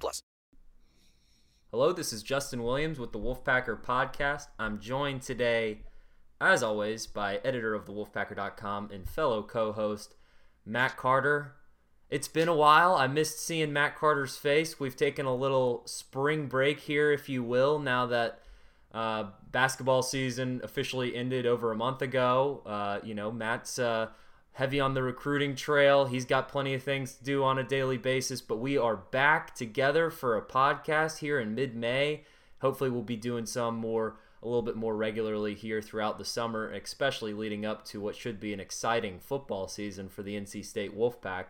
plus. Hello, this is Justin Williams with the Wolfpacker Podcast. I'm joined today, as always, by editor of the Wolfpacker.com and fellow co-host Matt Carter. It's been a while. I missed seeing Matt Carter's face. We've taken a little spring break here, if you will, now that uh, basketball season officially ended over a month ago. Uh, you know, Matt's uh, heavy on the recruiting trail. He's got plenty of things to do on a daily basis, but we are back together for a podcast here in mid May. Hopefully, we'll be doing some more a little bit more regularly here throughout the summer, especially leading up to what should be an exciting football season for the NC State Wolfpack.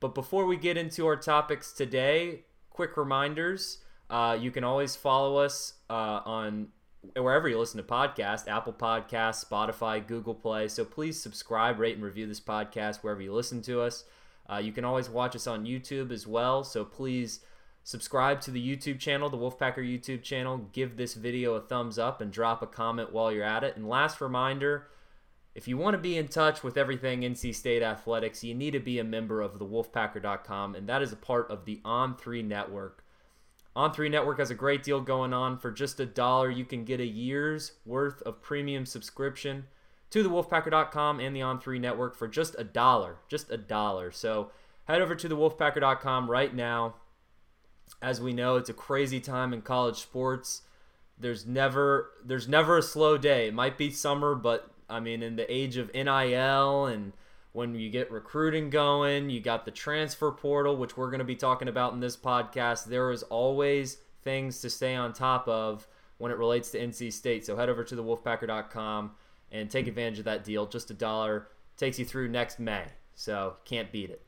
But before we get into our topics today, quick reminders. Uh, you can always follow us uh, on wherever you listen to podcasts Apple Podcasts, Spotify, Google Play. So please subscribe, rate, and review this podcast wherever you listen to us. Uh, you can always watch us on YouTube as well. So please subscribe to the YouTube channel, the Wolfpacker YouTube channel. Give this video a thumbs up and drop a comment while you're at it. And last reminder if you want to be in touch with everything NC State athletics, you need to be a member of the Wolfpacker.com, and that is a part of the On3 network. On3 Network has a great deal going on. For just a dollar, you can get a year's worth of premium subscription to the Wolfpacker.com and the On3 Network for just a dollar. Just a dollar. So head over to the Wolfpacker.com right now. As we know, it's a crazy time in college sports. There's never there's never a slow day. It might be summer, but I mean in the age of NIL and when you get recruiting going, you got the transfer portal, which we're going to be talking about in this podcast. There is always things to stay on top of when it relates to NC State. So head over to the wolfpacker.com and take advantage of that deal. Just a dollar takes you through next May. So can't beat it.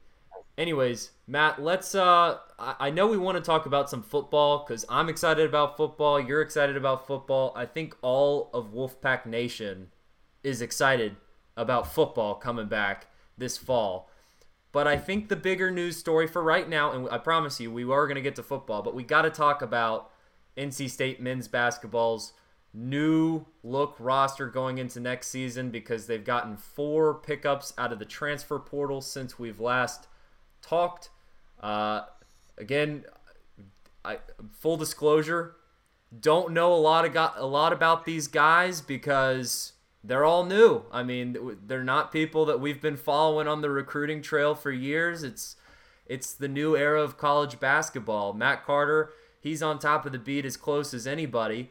Anyways, Matt, let's uh I know we want to talk about some football cuz I'm excited about football, you're excited about football. I think all of Wolfpack Nation is excited about football coming back this fall. But I think the bigger news story for right now, and I promise you, we are going to get to football, but we got to talk about NC State men's basketball's new look roster going into next season because they've gotten four pickups out of the transfer portal since we've last talked. Uh, again, I, full disclosure, don't know a lot of got, a lot about these guys because they're all new. I mean, they're not people that we've been following on the recruiting trail for years. It's it's the new era of college basketball. Matt Carter, he's on top of the beat as close as anybody,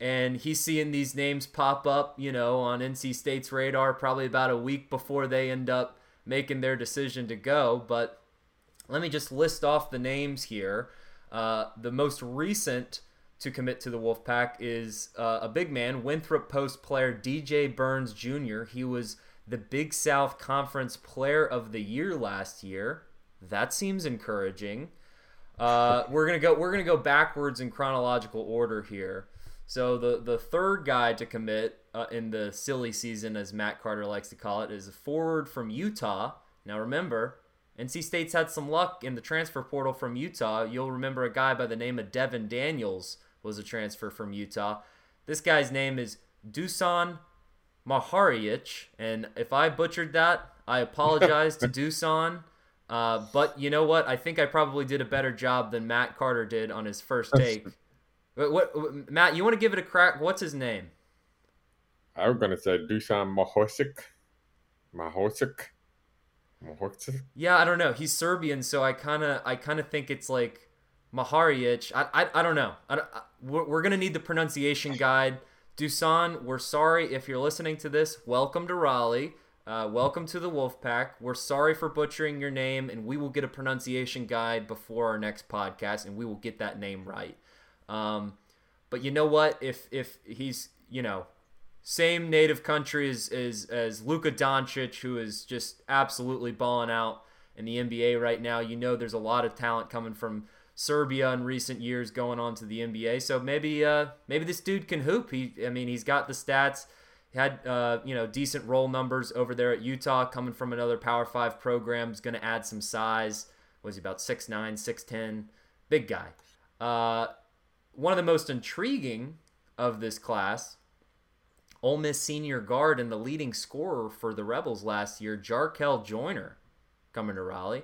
and he's seeing these names pop up, you know, on NC State's radar probably about a week before they end up making their decision to go. But let me just list off the names here. Uh, the most recent to commit to the Wolfpack is uh, a big man, Winthrop Post player DJ Burns Jr. He was the Big South Conference Player of the Year last year. That seems encouraging. Uh, we're gonna go. We're gonna go backwards in chronological order here. So the the third guy to commit uh, in the silly season, as Matt Carter likes to call it, is a forward from Utah. Now remember, NC State's had some luck in the transfer portal from Utah. You'll remember a guy by the name of Devin Daniels was a transfer from Utah. This guy's name is Dusan Maharic, and if I butchered that, I apologize to Dusan. Uh, but you know what? I think I probably did a better job than Matt Carter did on his first take. What, what, Matt? You want to give it a crack? What's his name? I was gonna say Dusan Mahosic. Mahosic. Mahosic. Yeah, I don't know. He's Serbian, so I kind of, I kind of think it's like Maharic. I, I, I don't know. I, I, we're, we're gonna need the pronunciation guide. Dusan, we're sorry if you're listening to this. Welcome to Raleigh. Uh, welcome to the Wolfpack. We're sorry for butchering your name, and we will get a pronunciation guide before our next podcast, and we will get that name right. Um, but you know what? If if he's you know same native country as as, as Luka Doncic, who is just absolutely balling out in the NBA right now, you know there's a lot of talent coming from Serbia in recent years, going on to the NBA. So maybe uh, maybe this dude can hoop. He, I mean, he's got the stats. He had uh, you know decent role numbers over there at Utah, coming from another Power Five program. Is going to add some size. Was he about 6'9", 6'10", big guy. Uh, one of the most intriguing of this class, Ole Miss senior guard and the leading scorer for the Rebels last year, Jarkel Joiner, coming to Raleigh,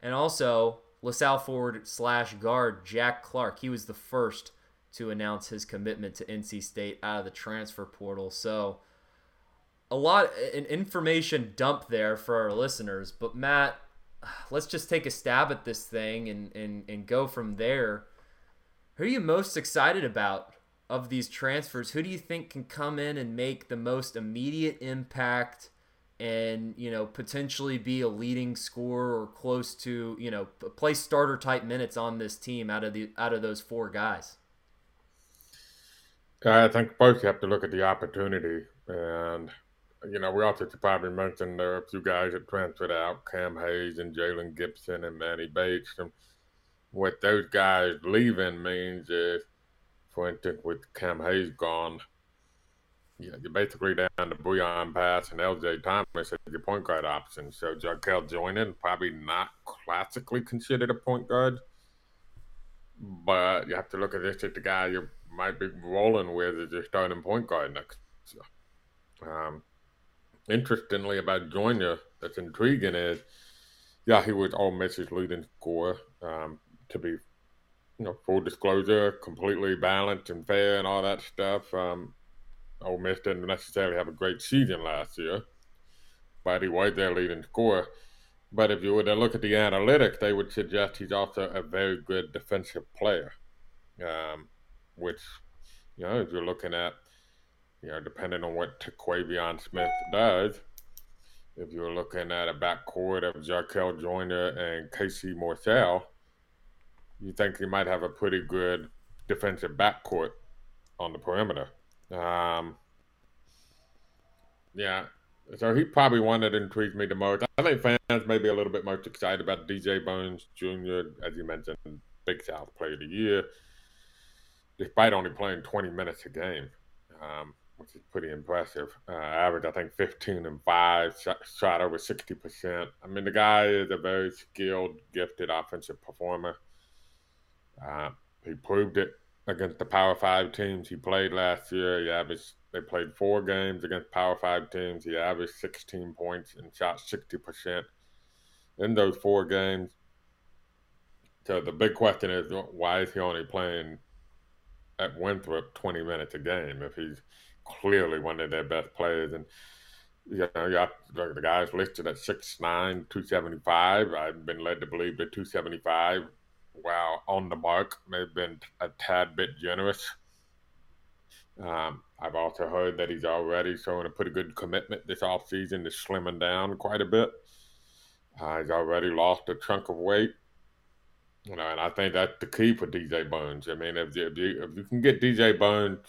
and also LaSalle forward slash guard Jack Clark. He was the first to announce his commitment to NC State out of the transfer portal. So a lot an information dump there for our listeners. But Matt, let's just take a stab at this thing and, and, and go from there. Who are you most excited about of these transfers? Who do you think can come in and make the most immediate impact and, you know, potentially be a leading scorer or close to, you know, play starter type minutes on this team out of the out of those four guys? I think both you have to look at the opportunity and you know, we also should probably mention there are a few guys that transferred out, Cam Hayes and Jalen Gibson and Manny Bates. And what those guys leaving means is, for instance, with Cam Hayes gone, yeah, you're basically down to Breon Pass and LJ Thomas as your point guard option. So Jarkel Joiner, probably not classically considered a point guard, but you have to look at this as the guy you might be rolling with as your starting point guard next year. Um, interestingly about Joiner, that's intriguing is, yeah, he was Ole Miss's leading scorer. Um, to be, you know, full disclosure, completely balanced and fair and all that stuff. Um, Ole Miss didn't necessarily have a great season last year, but he was their leading scorer. But if you were to look at the analytics, they would suggest he's also a very good defensive player, um, which, you know, if you're looking at you know, depending on what Terquavion Smith does, if you're looking at a backcourt of Jarkel Joiner and Casey Morsell, you think he might have a pretty good defensive backcourt on the perimeter. Um, yeah, so he probably one that intrigues me the most. I think fans may be a little bit most excited about DJ Burns Jr., as you mentioned, Big South Player of the Year, despite only playing 20 minutes a game. Um, which is pretty impressive. Uh, average, I think, 15 and 5, shot, over 60%. I mean, the guy is a very skilled, gifted offensive performer. Uh, he proved it against the Power 5 teams he played last year. He averaged, they played four games against Power 5 teams. He averaged 16 points and shot 60% in those four games. So the big question is why is he only playing at Winthrop 20 minutes a game if he's clearly one of their best players. And you know, you got the guys listed at 6'9", 275. I've been led to believe that 275, while on the mark, may have been a tad bit generous. Um, I've also heard that he's already showing a pretty good commitment this offseason to slimming down quite a bit. Uh, he's already lost a chunk of weight. You know, and I think that's the key for DJ Burns. I mean, if you, if you, if you can get DJ Burns –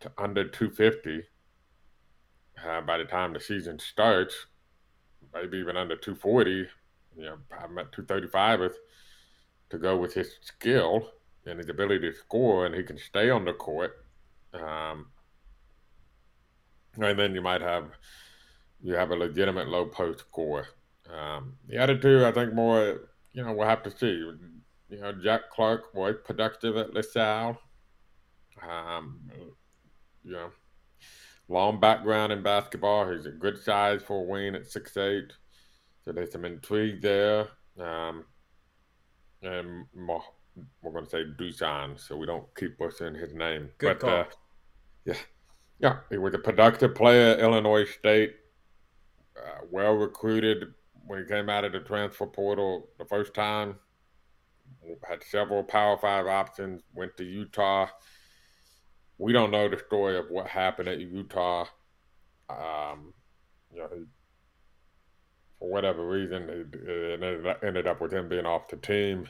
to under 250 uh, by the time the season starts, maybe even under 240. You know, I'm at 235 with, to go with his skill and his ability to score, and he can stay on the court. Um, and then you might have you have a legitimate low post score. Um, the other two, I think, more you know we'll have to see. You know, Jack Clark was productive at LaSalle. Um, you know, long background in basketball. He's a good size for a wing at six eight. So there's some intrigue there. Um, and more, we're going to say Dusan, so we don't keep butchering his name. Good but, call. Uh, yeah, yeah, he was a productive player at Illinois State. Uh, well recruited when he came out of the transfer portal the first time. Had several Power Five options. Went to Utah we don't know the story of what happened at Utah. Um, you know, he, for whatever reason, it, it ended up with him being off the team.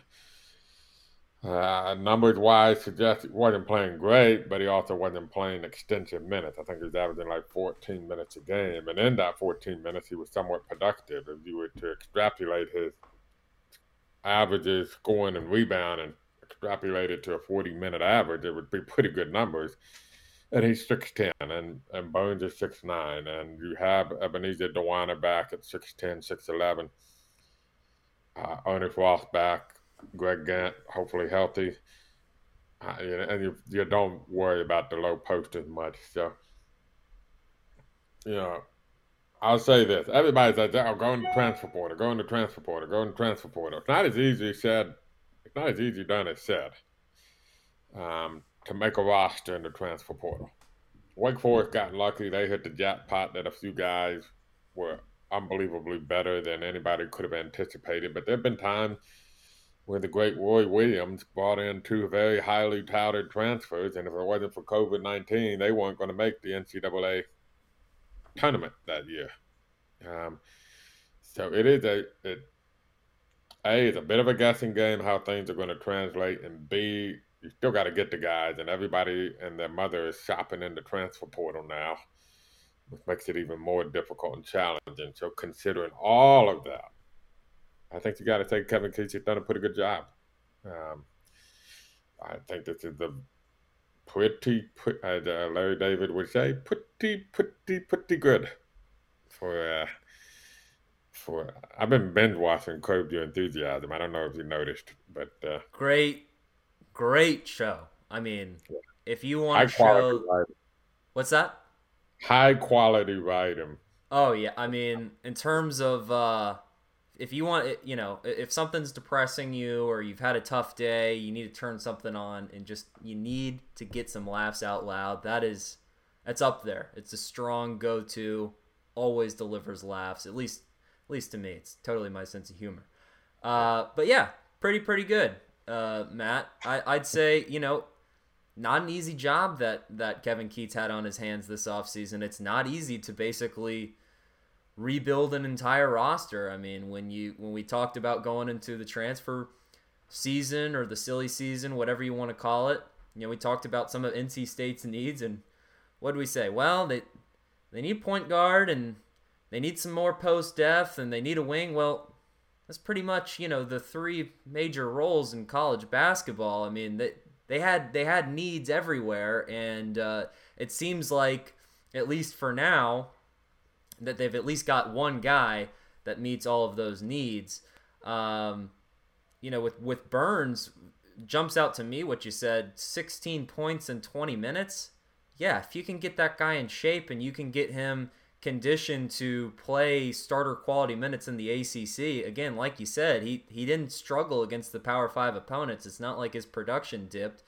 Uh, numbers wise, suggest he wasn't playing great, but he also wasn't playing extensive minutes. I think he was averaging like 14 minutes a game, and in that 14 minutes, he was somewhat productive. If you were to extrapolate his averages scoring and rebounding extrapolated to a 40 minute average, it would be pretty good numbers. And he's 6'10, and, and Burns is 6'9, and you have Ebenezer Dowuona back at 6'10, 6'11. Uh, Ernest back, Greg Gant hopefully healthy. Uh, and you, you don't worry about the low post as much. So, you know, I'll say this. everybody's says, oh, go in transfer portal, go in the transfer portal, go in the transfer portal. It's not as easy said, it's not as easy done as said um, to make a roster in the transfer portal. Wake Forest got lucky. They hit the jackpot that a few guys were unbelievably better than anybody could have anticipated. But there have been times when the great Roy Williams brought in two very highly touted transfers, and if it wasn't for COVID 19, they weren't going to make the NCAA tournament that year. Um, so it is a, it, A, it's a bit of a guessing game how things are going to translate, and B, you still got to get the guys, and everybody and their mother is shopping in the transfer portal now which makes it even more difficult and challenging. So, considering all of that, I think you got to take Kevin Keatts. He's done a pretty good job. Um, I think this is the pretty, as uh, Larry David would say, pretty, pretty, pretty good for. Uh, for I've been binge watching Curb Your Enthusiasm. I don't know if you noticed, but uh, great, great show. I mean, if you want to show, what's that? high quality writing. Oh yeah, I mean, in terms of uh, if you want, you know, if something's depressing you or you've had a tough day, you need to turn something on and just you need to get some laughs out loud. That is, that's up there. It's a strong go-to. Always delivers laughs. At least, at least to me, it's totally my sense of humor. Uh, but yeah, pretty pretty good, uh, Matt. I, I'd say you know not an easy job that that Kevin Keatts had on his hands this offseason. It's not easy to basically rebuild an entire roster. I mean, when you when we talked about going into the transfer season or the silly season, whatever you want to call it, you know, we talked about some of NC State's needs and what do we say? Well, they they need point guard and they need some more post depth and they need a wing. Well, that's pretty much, you know, the three major roles in college basketball. I mean, that they had they had needs everywhere, and uh, it seems like at least for now that they've at least got one guy that meets all of those needs. Um, you know, with with Burns, jumps out to me what you said: 16 points in 20 minutes. Yeah, if you can get that guy in shape and you can get him conditioned to play starter quality minutes in the ACC. Again, like you said, he he didn't struggle against the Power 5 opponents. It's not like his production dipped.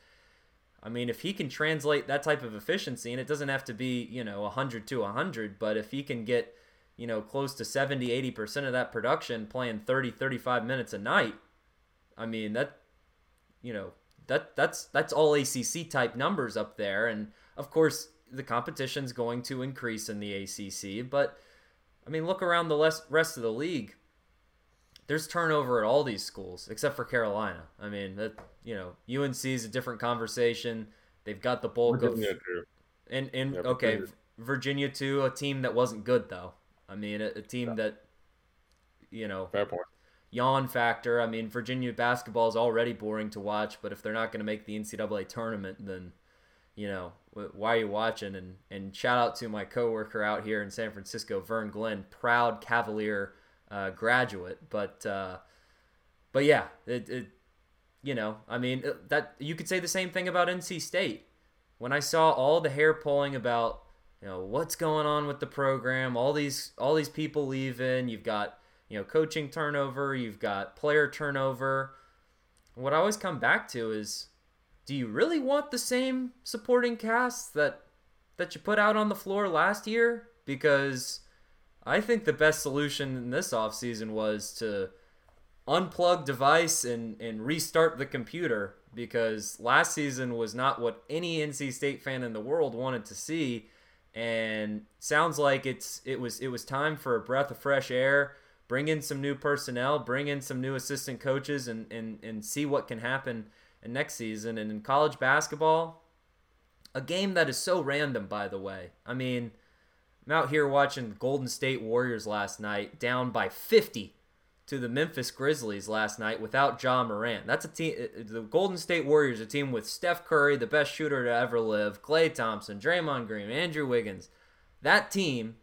I mean, if he can translate that type of efficiency and it doesn't have to be, you know, 100 to 100, but if he can get, you know, close to 70, 80% of that production playing 30, 35 minutes a night, I mean, that you know, that that's that's all ACC type numbers up there and of course the competition's going to increase in the ACC, but I mean, look around the rest of the league. There's turnover at all these schools except for Carolina. I mean, that you know, UNC is a different conversation. They've got the bulk Virginia of too. and and yeah, okay, Virginia. Virginia too, a team that wasn't good though. I mean, a, a team yeah. that you know, fair point. Yawn factor. I mean, Virginia basketball is already boring to watch, but if they're not going to make the NCAA tournament, then you know, why are you watching? And and shout out to my coworker out here in San Francisco, Vern Glenn, proud Cavalier uh, graduate. But uh, but yeah, it, it you know, I mean that you could say the same thing about NC State. When I saw all the hair pulling about you know what's going on with the program, all these all these people leaving, you've got you know coaching turnover, you've got player turnover. What I always come back to is do you really want the same supporting cast that that you put out on the floor last year? Because I think the best solution in this offseason was to unplug device and, and restart the computer because last season was not what any NC State fan in the world wanted to see and sounds like it's it was it was time for a breath of fresh air bring in some new personnel bring in some new assistant coaches and and, and see what can happen and next season. And in college basketball, a game that is so random, by the way. I mean, I'm out here watching Golden State Warriors last night, down by 50 to the Memphis Grizzlies last night without Ja Morant. That's a team. Uh, the Golden State Warriors, a team with Steph Curry, the best shooter to ever live, Klay Thompson, Draymond Green, Andrew Wiggins. That team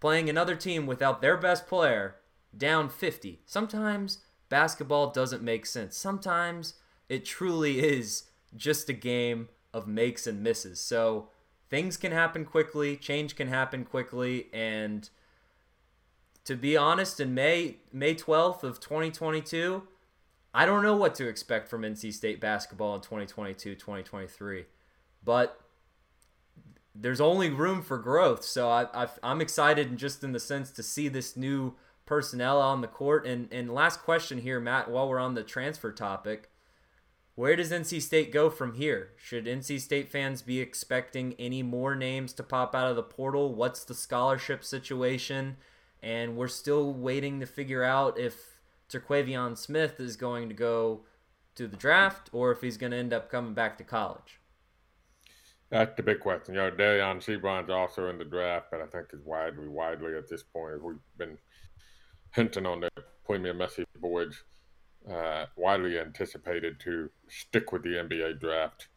playing another team without their best player down 50. Sometimes basketball doesn't make sense. Sometimes it truly is just a game of makes and misses. So things can happen quickly, change can happen quickly, and to be honest, in May May 12th of 2022, I don't know what to expect from NC State basketball in 2022, 2023. But there's only room for growth. So I, am excited just in the sense to see this new personnel on the court. And, and last question here, Matt, while we're on the transfer topic, where does NC State go from here? Should NC State fans be expecting any more names to pop out of the portal? What's the scholarship situation? And we're still waiting to figure out if Terquavion Smith is going to go to the draft or if he's going to end up coming back to college. That's the big question. You know, Dereon Seabron's also in the draft, but I think is widely, widely at this point. We've been hinting on the Premier Messi boys uh, widely anticipated to stick with the NBA draft.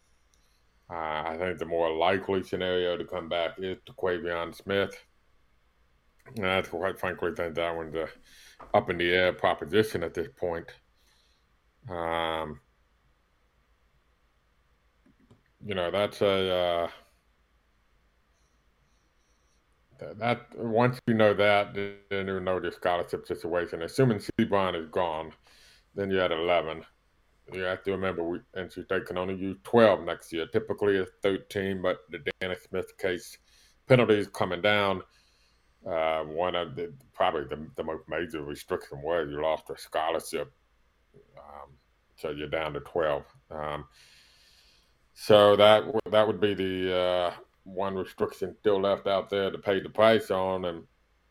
Uh, I think the more likely scenario to come back is Terquavion Smith. And I quite frankly think that one's a up in the air proposition at this point. Um, you know, that's a uh, that once you know that, then you know the scholarship situation. Assuming Seabron is gone, then you had 11. You have to remember, we, NC State can only use 12 next year. Typically, it's 13, but the Dennis Smith case penalties coming down. Uh, one of the probably the, the most major restriction was you lost a scholarship, um, so you're down to 12. Um, so that that would be the uh, one restriction still left out there to pay the price on. And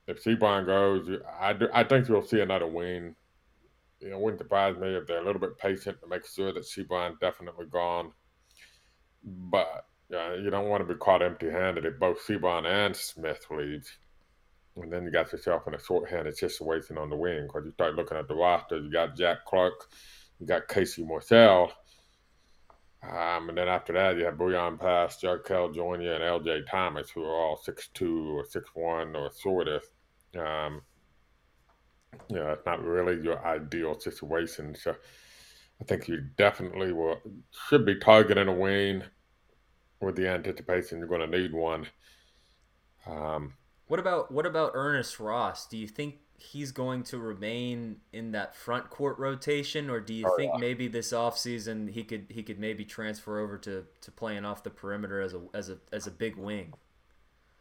if Seabron goes, I, do, I think you'll see another win you know, wouldn't surprise me if they're a little bit patient to make sure that Seabron's definitely gone. But yeah, you don't want to be caught empty-handed if both Seabron and Smith leaves. And then you got yourself in a short-handed situation on the wing because you start looking at the roster. You got Jack Clark, you got Casey Morsell. Um, and then after that, you have Breon Pass, Jarkel Jr., and L.J. Thomas, who are all six two or six one or sort of. Um, yeah, it's not really your ideal situation. So I think you definitely will should be targeting a wing with the anticipation you're going to need one. Um, what about what about Ernest Ross? Do you think he's going to remain in that front court rotation, or do you oh, think yeah. maybe this offseason he could he could maybe transfer over to, to playing off the perimeter as a as a as a big wing?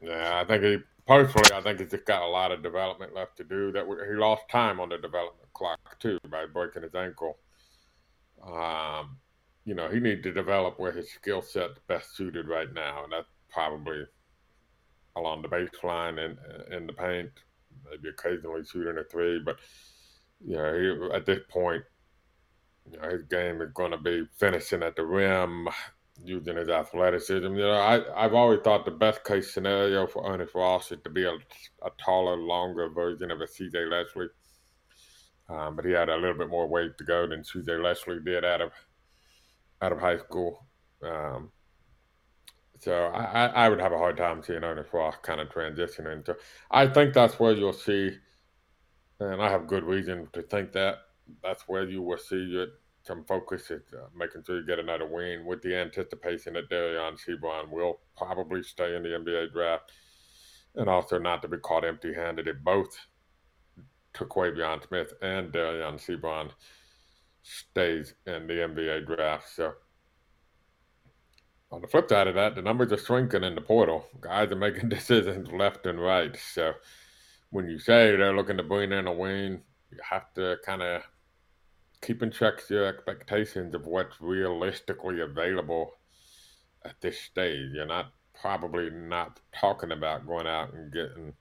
Yeah, I think he personally, I think he's just got a lot of development left to do. That he lost time on the development clock too by breaking his ankle. Um, you know, he needs to develop where his skill set best suited right now, and that's probably along the baseline and in the paint, maybe occasionally shooting a three. But you know, he, at this point, you know, his game is going to be finishing at the rim, using his athleticism. You know, I, I've always thought the best case scenario for Ernest Ross is to be a, a taller, longer version of a CJ Leslie. Um, but he had a little bit more weight to go than CJ Leslie did out of out of high school. Um, so I, I would have a hard time seeing Ernest Ross kind of transitioning. So I think that's where you'll see, and I have good reason to think that that's where you will see it some focus is uh, making sure you get another win with the anticipation that Dereon Seabron will probably stay in the NBA draft and also not to be caught empty handed if both Terquavion Smith and Dereon Seabron stays in the NBA draft. So on the flip side of that, the numbers are shrinking in the portal. Guys are making decisions left and right. So when you say they're looking to bring in a win, you have to kind of keep in check your expectations of what's realistically available at this stage. You're not probably not talking about going out and getting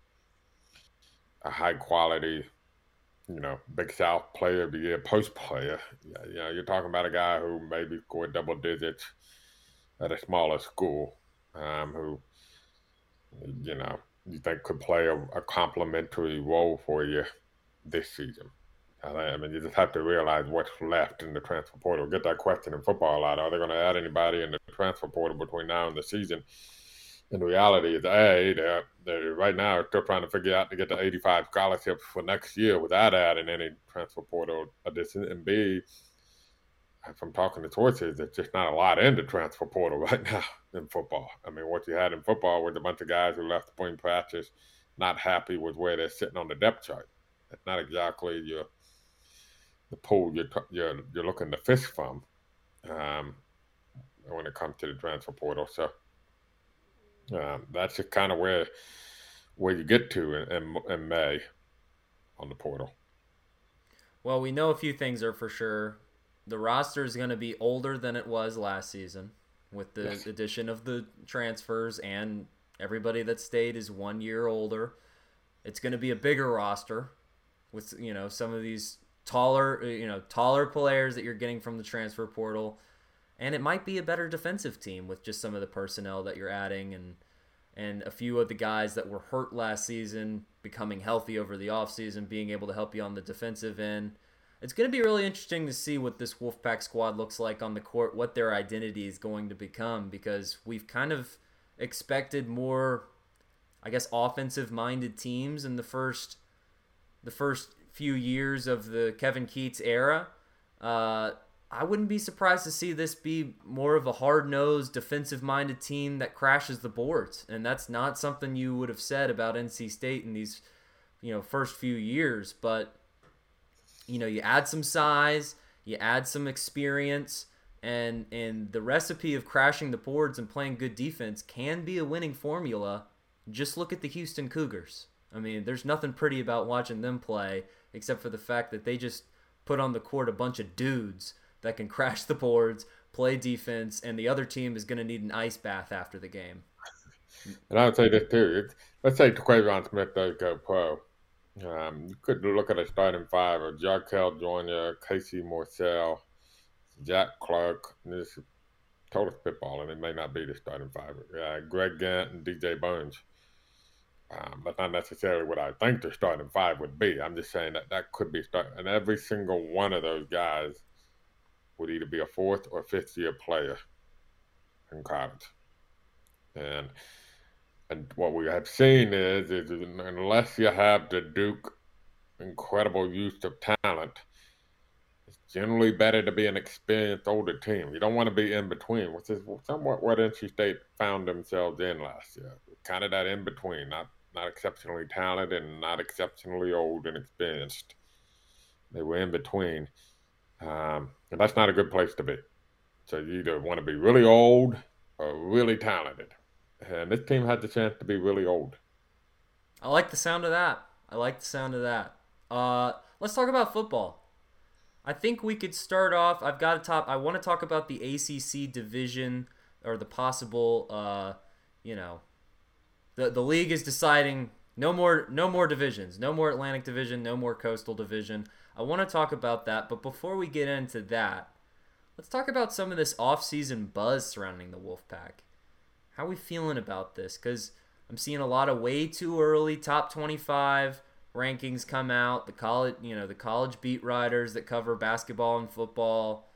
a high quality, you know, Big South player of the year, post player. You know, you're talking about a guy who maybe scored double digits at a smaller school, um, who, you know, you think could play a, a complementary role for you this season. I mean, you just have to realize what's left in the transfer portal. Get that question in football lot. Are they going to add anybody in the transfer portal between now and the season? In reality, is A, they're, they're right now still trying to figure out to get the 85 scholarships for next year without adding any transfer portal addition. And B, from talking to sources, there's just not a lot in the transfer portal right now in football. I mean, what you had in football was a bunch of guys who left spring practice not happy with where they're sitting on the depth chart. It's not exactly your the pool you're you're, you're looking to fish from um, when it comes to the transfer portal. So um, that's just kind of where where you get to in, in, in May on the portal. Well, we know a few things are for sure. The roster is going to be older than it was last season with the yes. addition of the transfers and everybody that stayed is one year older. It's going to be a bigger roster with you know some of these taller, uh, you know, taller players that you're getting from the transfer portal, and it might be a better defensive team with just some of the personnel that you're adding and and a few of the guys that were hurt last season becoming healthy over the offseason, being able to help you on the defensive end. It's going to be really interesting to see what this Wolfpack squad looks like on the court, what their identity is going to become, because we've kind of expected more, I guess, offensive minded teams in the first the first few years of the Kevin Keatts era. Uh, I wouldn't be surprised to see this be more of a hard nosed, defensive minded team that crashes the boards. And that's not something you would have said about NC State in these, you know, first few years. But, you know, you add some size, you add some experience, and and the recipe of crashing the boards and playing good defense can be a winning formula. Just look at the Houston Cougars. I mean, there's nothing pretty about watching them play except for the fact that they just put on the court a bunch of dudes that can crash the boards, play defense, and the other team is going to need an ice bath after the game. And I would say this too. Let's say Terquavion Smith does go pro. Um, you could look at a starting five of Jarkel Joiner, Casey Morsell, Jack Clark. This is total spitball, and it may not be the starting five. Uh, Greg Gant and DJ Burns. Um, that's not necessarily what I think the starting five would be. I'm just saying that that could be start, and every single one of those guys would either be a fourth or fifth year player in college. And and what we have seen is, is unless you have the Duke incredible use of talent, it's generally better to be an experienced older team. You don't want to be in between, which is somewhat what NC State found themselves in last year. Kind of that in between, not not exceptionally talented and not exceptionally old and experienced. They were in between. Um, and that's not a good place to be. So you either want to be really old or really talented. And this team had the chance to be really old. I like the sound of that. I like the sound of that. Uh, let's talk about football. I think we could start off. I've got a top. I want to talk about the ACC division or the possible, uh, you know, the the league is deciding no more no more divisions, no more Atlantic Division, no more Coastal Division. I want to talk about that, but before we get into that, let's talk about some of this off-season buzz surrounding the Wolfpack. How are we feeling about this? Because I'm seeing a lot of way too early top 25 rankings come out. The college, you know, the college beat writers that cover basketball and football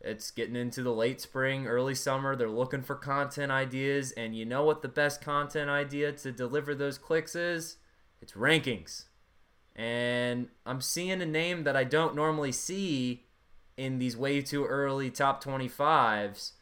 it's getting into the late spring, early summer. They're looking for content ideas. And you know what the best content idea to deliver those clicks is? It's rankings. And I'm seeing a name that I don't normally see in these way too early top 25s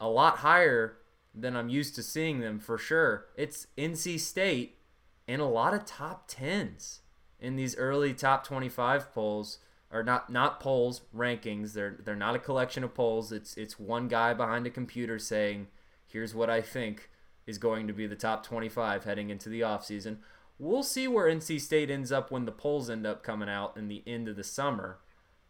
a lot higher than I'm used to seeing them for sure. It's NC State in a lot of top 10s in these early top 25 polls or not not polls rankings. They're they're not a collection of polls. It's it's one guy behind a computer saying here's what i think is going to be the top 25 heading into the offseason. We'll see where nc state ends up when the polls end up coming out in the end of the summer.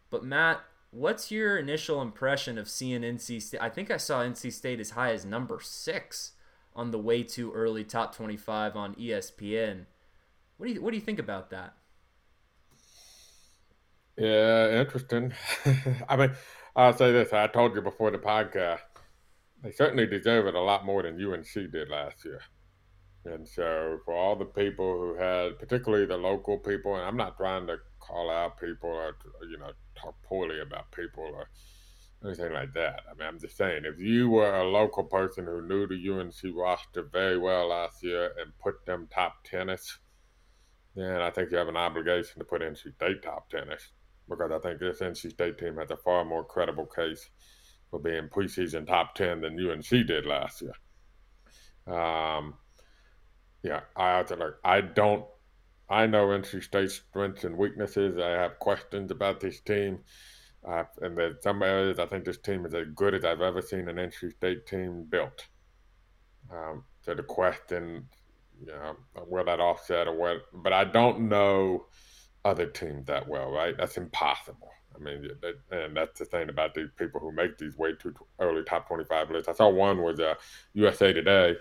But matt what's your initial impression of seeing nc state i think i saw nc state as high as number six on the way too early top 25 on espn what do you what do you think about that yeah, interesting. I mean, I'll say this. I told you before the podcast, they certainly deserve it a lot more than UNC did last year. And so, for all the people who had, particularly the local people, and I'm not trying to call out people or you know talk poorly about people or anything like that. I mean, I'm just saying, if you were a local person who knew the UNC roster very well last year and put them top tennis, then I think you have an obligation to put NC State top tennis because I think this NC State team has a far more credible case for being preseason top 10 than UNC did last year. Um, yeah, I look, I don't, I know NC State's strengths and weaknesses. I have questions about this team. Uh, and there's some areas I think this team is as good as I've ever seen an NC State team built. Um, so the question, you know, that offset or what? But I don't know other teams that well, right? That's impossible. I mean, and that's the thing about these people who make these way too early top 25 lists. I saw one was uh, USA Today,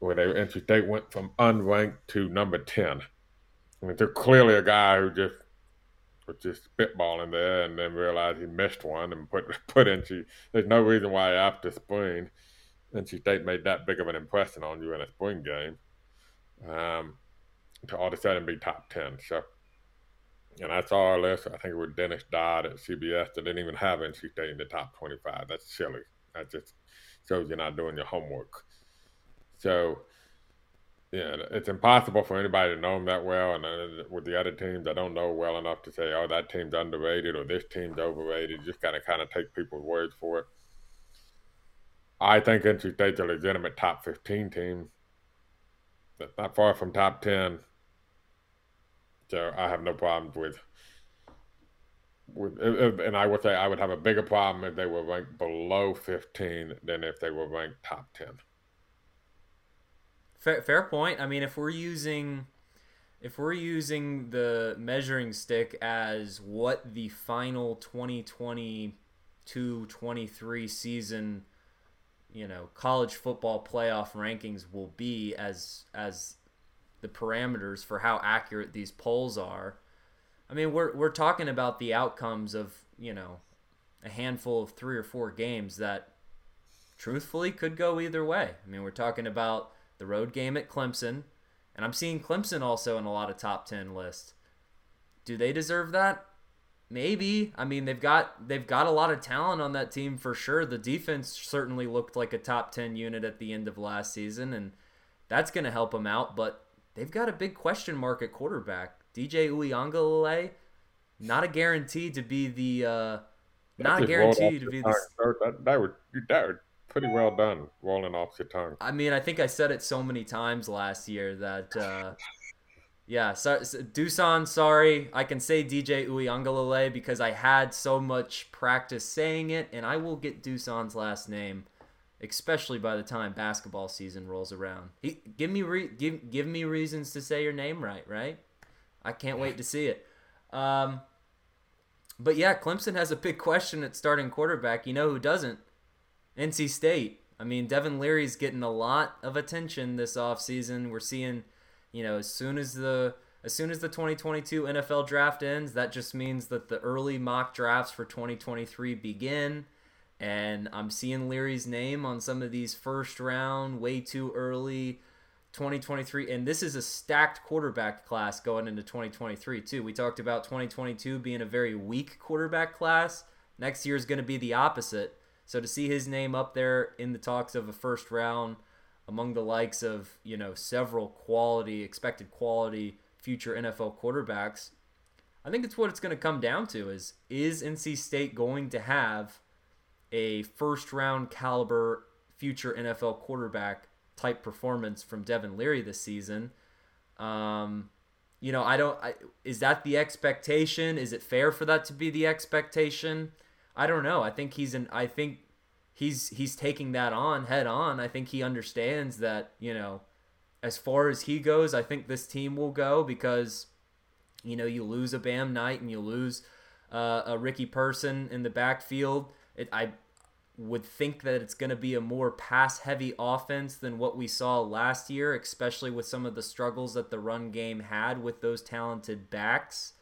where they NC State went from unranked to number 10. I mean, they're clearly a guy who just was just spitballing there and then realized he missed one and put put NC. There's no reason why after spring, NC State made that big of an impression on you in a spring game um, to all of a sudden be top 10. So and I saw our list. I think it was Dennis Dodd at CBS that didn't even have NC State in the top 25. That's silly. That just shows you're not doing your homework. So, yeah, it's impossible for anybody to know them that well. And uh, with the other teams, I don't know well enough to say, oh, that team's underrated or this team's overrated. You just got to kind of take people's words for it. I think NC State's a legitimate top 15 team. That's not far from top 10 so I have no problems with with and I would say I would have a bigger problem if they were ranked below 15 than if they were ranked top 10. Fair, fair point. I mean, if we're using if we're using the measuring stick as what the final 2022-23 season you know college football playoff rankings will be as as the parameters for how accurate these polls are. I mean, we're we're talking about the outcomes of you know a handful of three or four games that truthfully could go either way. I mean, we're talking about the road game at Clemson, and I'm seeing Clemson also in a lot of top ten lists. Do they deserve that? Maybe. I mean, they've got they've got a lot of talent on that team for sure. The defense certainly looked like a top 10 unit at the end of last season and that's going to help them out, but they've got a big question mark at quarterback. DJ Uiagalelei, not a guarantee to be the uh, not a guarantee to be the. That, that, would that would pretty well done rolling off your tongue. I mean, I think I said it so many times last year that. Uh, yeah, so, so Dusan, sorry. I can say DJ Uiagalelei because I had so much practice saying it, and I will get Dusan's last name especially by the time basketball season rolls around. He, give me re, give give me reasons to say your name right, right? I can't wait to see it. Um, but yeah, Clemson has a big question at starting quarterback. You know who doesn't? NC State. I mean, Devin Leary's getting a lot of attention this offseason. We're seeing, you know, as soon as the as soon as the 2022 NFL draft ends, that just means that the early mock drafts for 2023 begin and I'm seeing Leary's name on some of these first round, way too early 2023. And this is a stacked quarterback class going into 2023, too. We talked about 2022 being a very weak quarterback class. Next year is going to be the opposite. So to see his name up there in the talks of a first round among the likes of, you know, several quality, expected quality future NFL quarterbacks, I think it's what it's going to come down to is is NC State going to have a first round caliber future NFL quarterback type performance from Devin Leary this season. Um, you know, I don't. I, is that the expectation? Is it fair for that to be the expectation? I don't know. I think he's an. I think he's he's taking that on head on. I think he understands that. You know, as far as he goes, I think this team will go because, you know, you lose a Bam Knight and you lose uh, a Ricky Person in the backfield it, I would think that it's going to be a more pass heavy offense than what we saw last year, especially with some of the struggles that the run game had with those talented backs.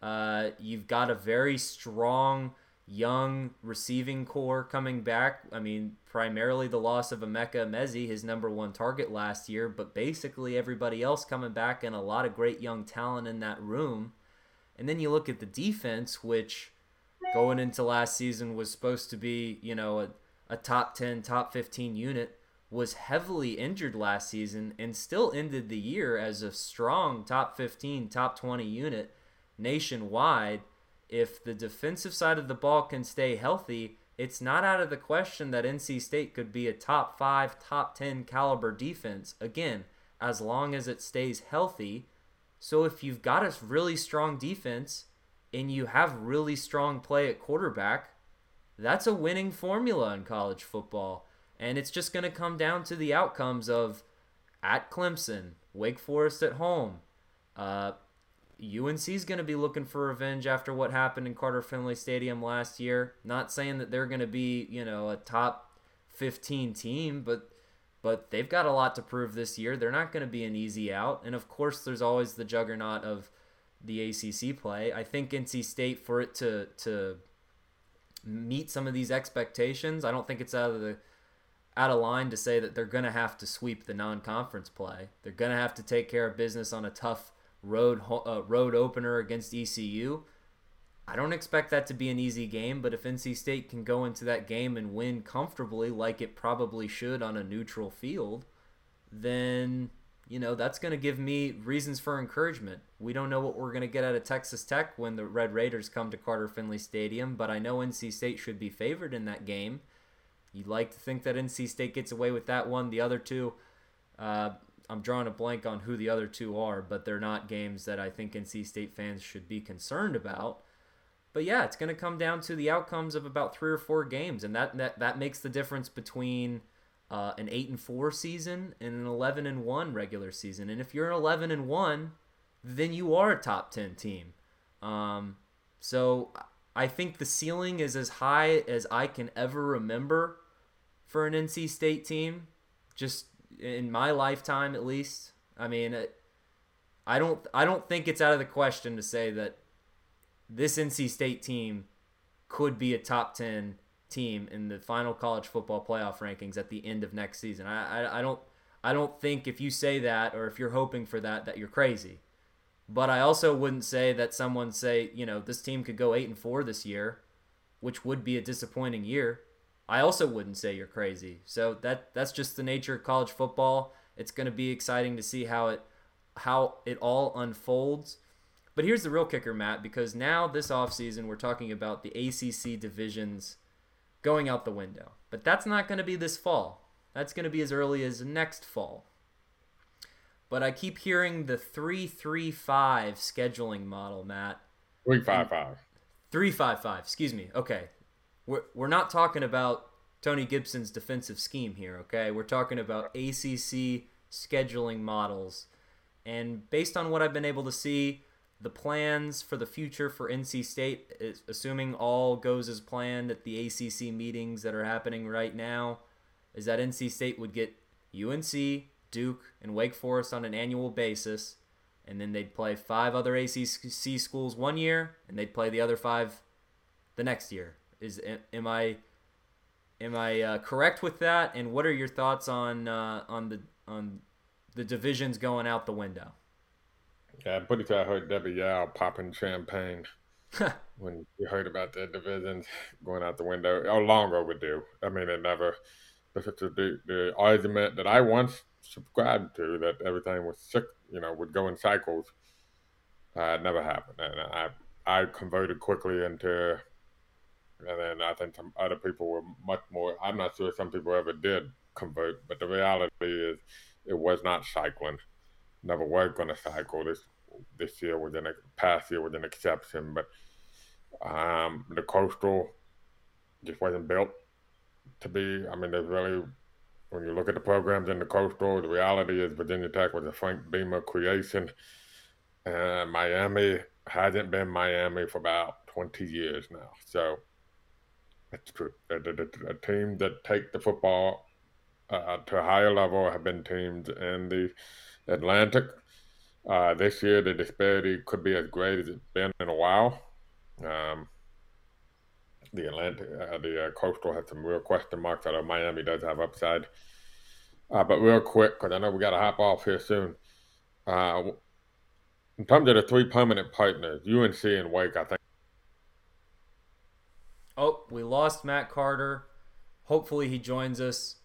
Uh, you've got a very strong young receiving corps coming back. I mean, primarily the loss of Emeka Emezie, his number one target last year, but basically everybody else coming back and a lot of great young talent in that room. And then you look at the defense, which going into last season was supposed to be, you know, a, a top 10, top 15 unit, was heavily injured last season and still ended the year as a strong top 15, top 20 unit nationwide. If the defensive side of the ball can stay healthy, it's not out of the question that NC State could be a top 5, top 10 caliber defense. Again, as long as it stays healthy. So if you've got a really strong defense and you have really strong play at quarterback, that's a winning formula in college football. And it's just going to come down to the outcomes of at Clemson, Wake Forest at home. Uh, UNC is going to be looking for revenge after what happened in Carter Finley Stadium last year. Not saying that they're going to be, you know, a top 15 team, but but they've got a lot to prove this year. They're not going to be an easy out. And of course, there's always the juggernaut of the ACC play. I think NC State for it to to meet some of these expectations, I don't think it's out of the out of line to say that they're going to have to sweep the non-conference play. They're going to have to take care of business on a tough road uh, road opener against ECU. I don't expect that to be an easy game, but if NC State can go into that game and win comfortably, like it probably should on a neutral field, then you know that's going to give me reasons for encouragement. We don't know what we're going to get out of Texas Tech when the Red Raiders come to Carter Finley Stadium, but I know NC State should be favored in that game. You'd like to think that NC State gets away with that one. The other two, uh, I'm drawing a blank on who the other two are, but they're not games that I think NC State fans should be concerned about. But yeah, it's going to come down to the outcomes of about three or four games, and that that, that makes the difference between uh, an eight and four season and an eleven and one regular season. And if you're an eleven and one, then you are a top ten team. Um, so I think the ceiling is as high as I can ever remember for an NC State team, just in my lifetime at least. I mean, I don't I don't think it's out of the question to say that this NC State team could be a top 10 team in the final college football playoff rankings at the end of next season. I, I, I don't I don't think if you say that or if you're hoping for that that you're crazy. But I also wouldn't say that someone say, you know, this team could go 8 and 4 this year, which would be a disappointing year. I also wouldn't say you're crazy. So that that's just the nature of college football. It's going to be exciting to see how it how it all unfolds. But here's the real kicker, Matt, because now this offseason we're talking about the ACC divisions going out the window. But that's not going to be this fall. That's going to be as early as next fall. But I keep hearing the 335 scheduling model, Matt. 355. 355, excuse me. Okay. We're, we're not talking about Tony Gibson's defensive scheme here, okay? We're talking about ACC scheduling models. And based on what I've been able to see, the plans for the future for NC State, assuming all goes as planned at the ACC meetings that are happening right now, is that NC State would get UNC, Duke, and Wake Forest on an annual basis, and then they'd play five other ACC schools one year, and they'd play the other five the next year. Is am I am I uh, correct with that? And what are your thoughts on uh, on the on the divisions going out the window? Yeah, I'm pretty sure I heard Debbie Yow popping champagne when you heard about the divisions going out the window. Oh, long overdue. I mean, it never. The, the argument that I once subscribed to that everything was sick, you know, would go in cycles, uh, never happened. And I I converted quickly into, and then I think some other people were much more. I'm not sure some people ever did convert, but the reality is it was not cycling never was going to cycle. This this year was an past year was an exception, but um, the coastal just wasn't built to be. I mean, there's really when you look at the programs in the coastal, the reality is Virginia Tech was a Frank Beamer creation, and Miami hasn't been Miami for about 20 years now. So that's true. The, the teams that take the football uh, to a higher level have been teams in the Atlantic. Uh, this year, the disparity could be as great as it's been in a while. Um, the Atlantic, uh, the uh, coastal has some real question marks. Although Miami does have upside. Uh, but real quick, because I know we got to hop off here soon. Uh, In terms of the three permanent partners, UNC and Wake, I think. Oh, we lost Matt Carter. Hopefully he joins us.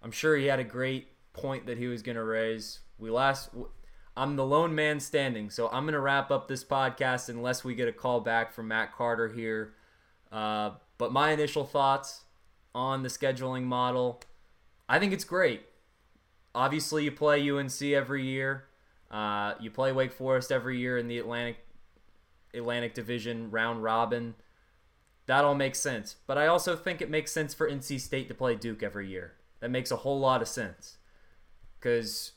I'm sure he had a great point that he was going to raise. We last I'm the lone man standing, so I'm going to wrap up this podcast unless we get a call back from Matt Carter here. Uh, but my initial thoughts on the scheduling model, I think it's great. Obviously, you play UNC every year. Uh, you play Wake Forest every year in the Atlantic Atlantic Division round robin. That all makes sense. But I also think it makes sense for NC State to play Duke every year. That makes a whole lot of sense. Because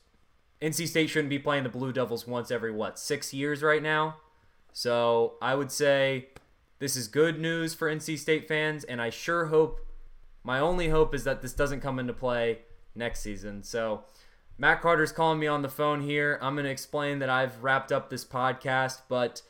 NC State shouldn't be playing the Blue Devils once every, what, six years right now? So I would say this is good news for NC State fans, and I sure hope, my only hope is that this doesn't come into play next season. So Matt Carter's calling me on the phone here. I'm going to explain that I've wrapped up this podcast, but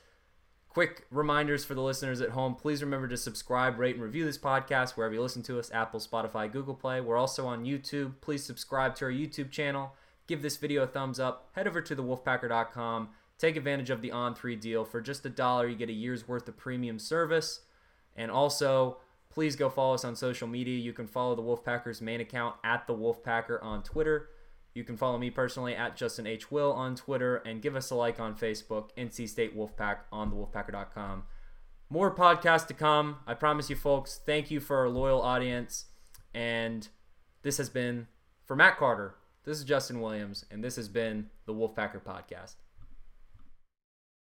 quick reminders for the listeners at home. Please remember to subscribe rate and review this podcast wherever you listen to us apple spotify google play. We're also on youtube. Please subscribe to our youtube channel. Give this video a thumbs up. Head over to thewolfpacker.com take advantage of the on3 deal. For just a dollar you get a year's worth of premium service. And also please go follow us on social media. You can follow the wolfpackers main account at the wolfpacker on twitter you can follow me personally at Justin H. Will on Twitter and give us a like on Facebook, NC State Wolfpack on thewolfpacker.com. More podcasts to come. I promise you, folks. Thank you for our loyal audience. And this has been for Matt Carter. This is Justin Williams, and this has been the Wolfpacker Podcast.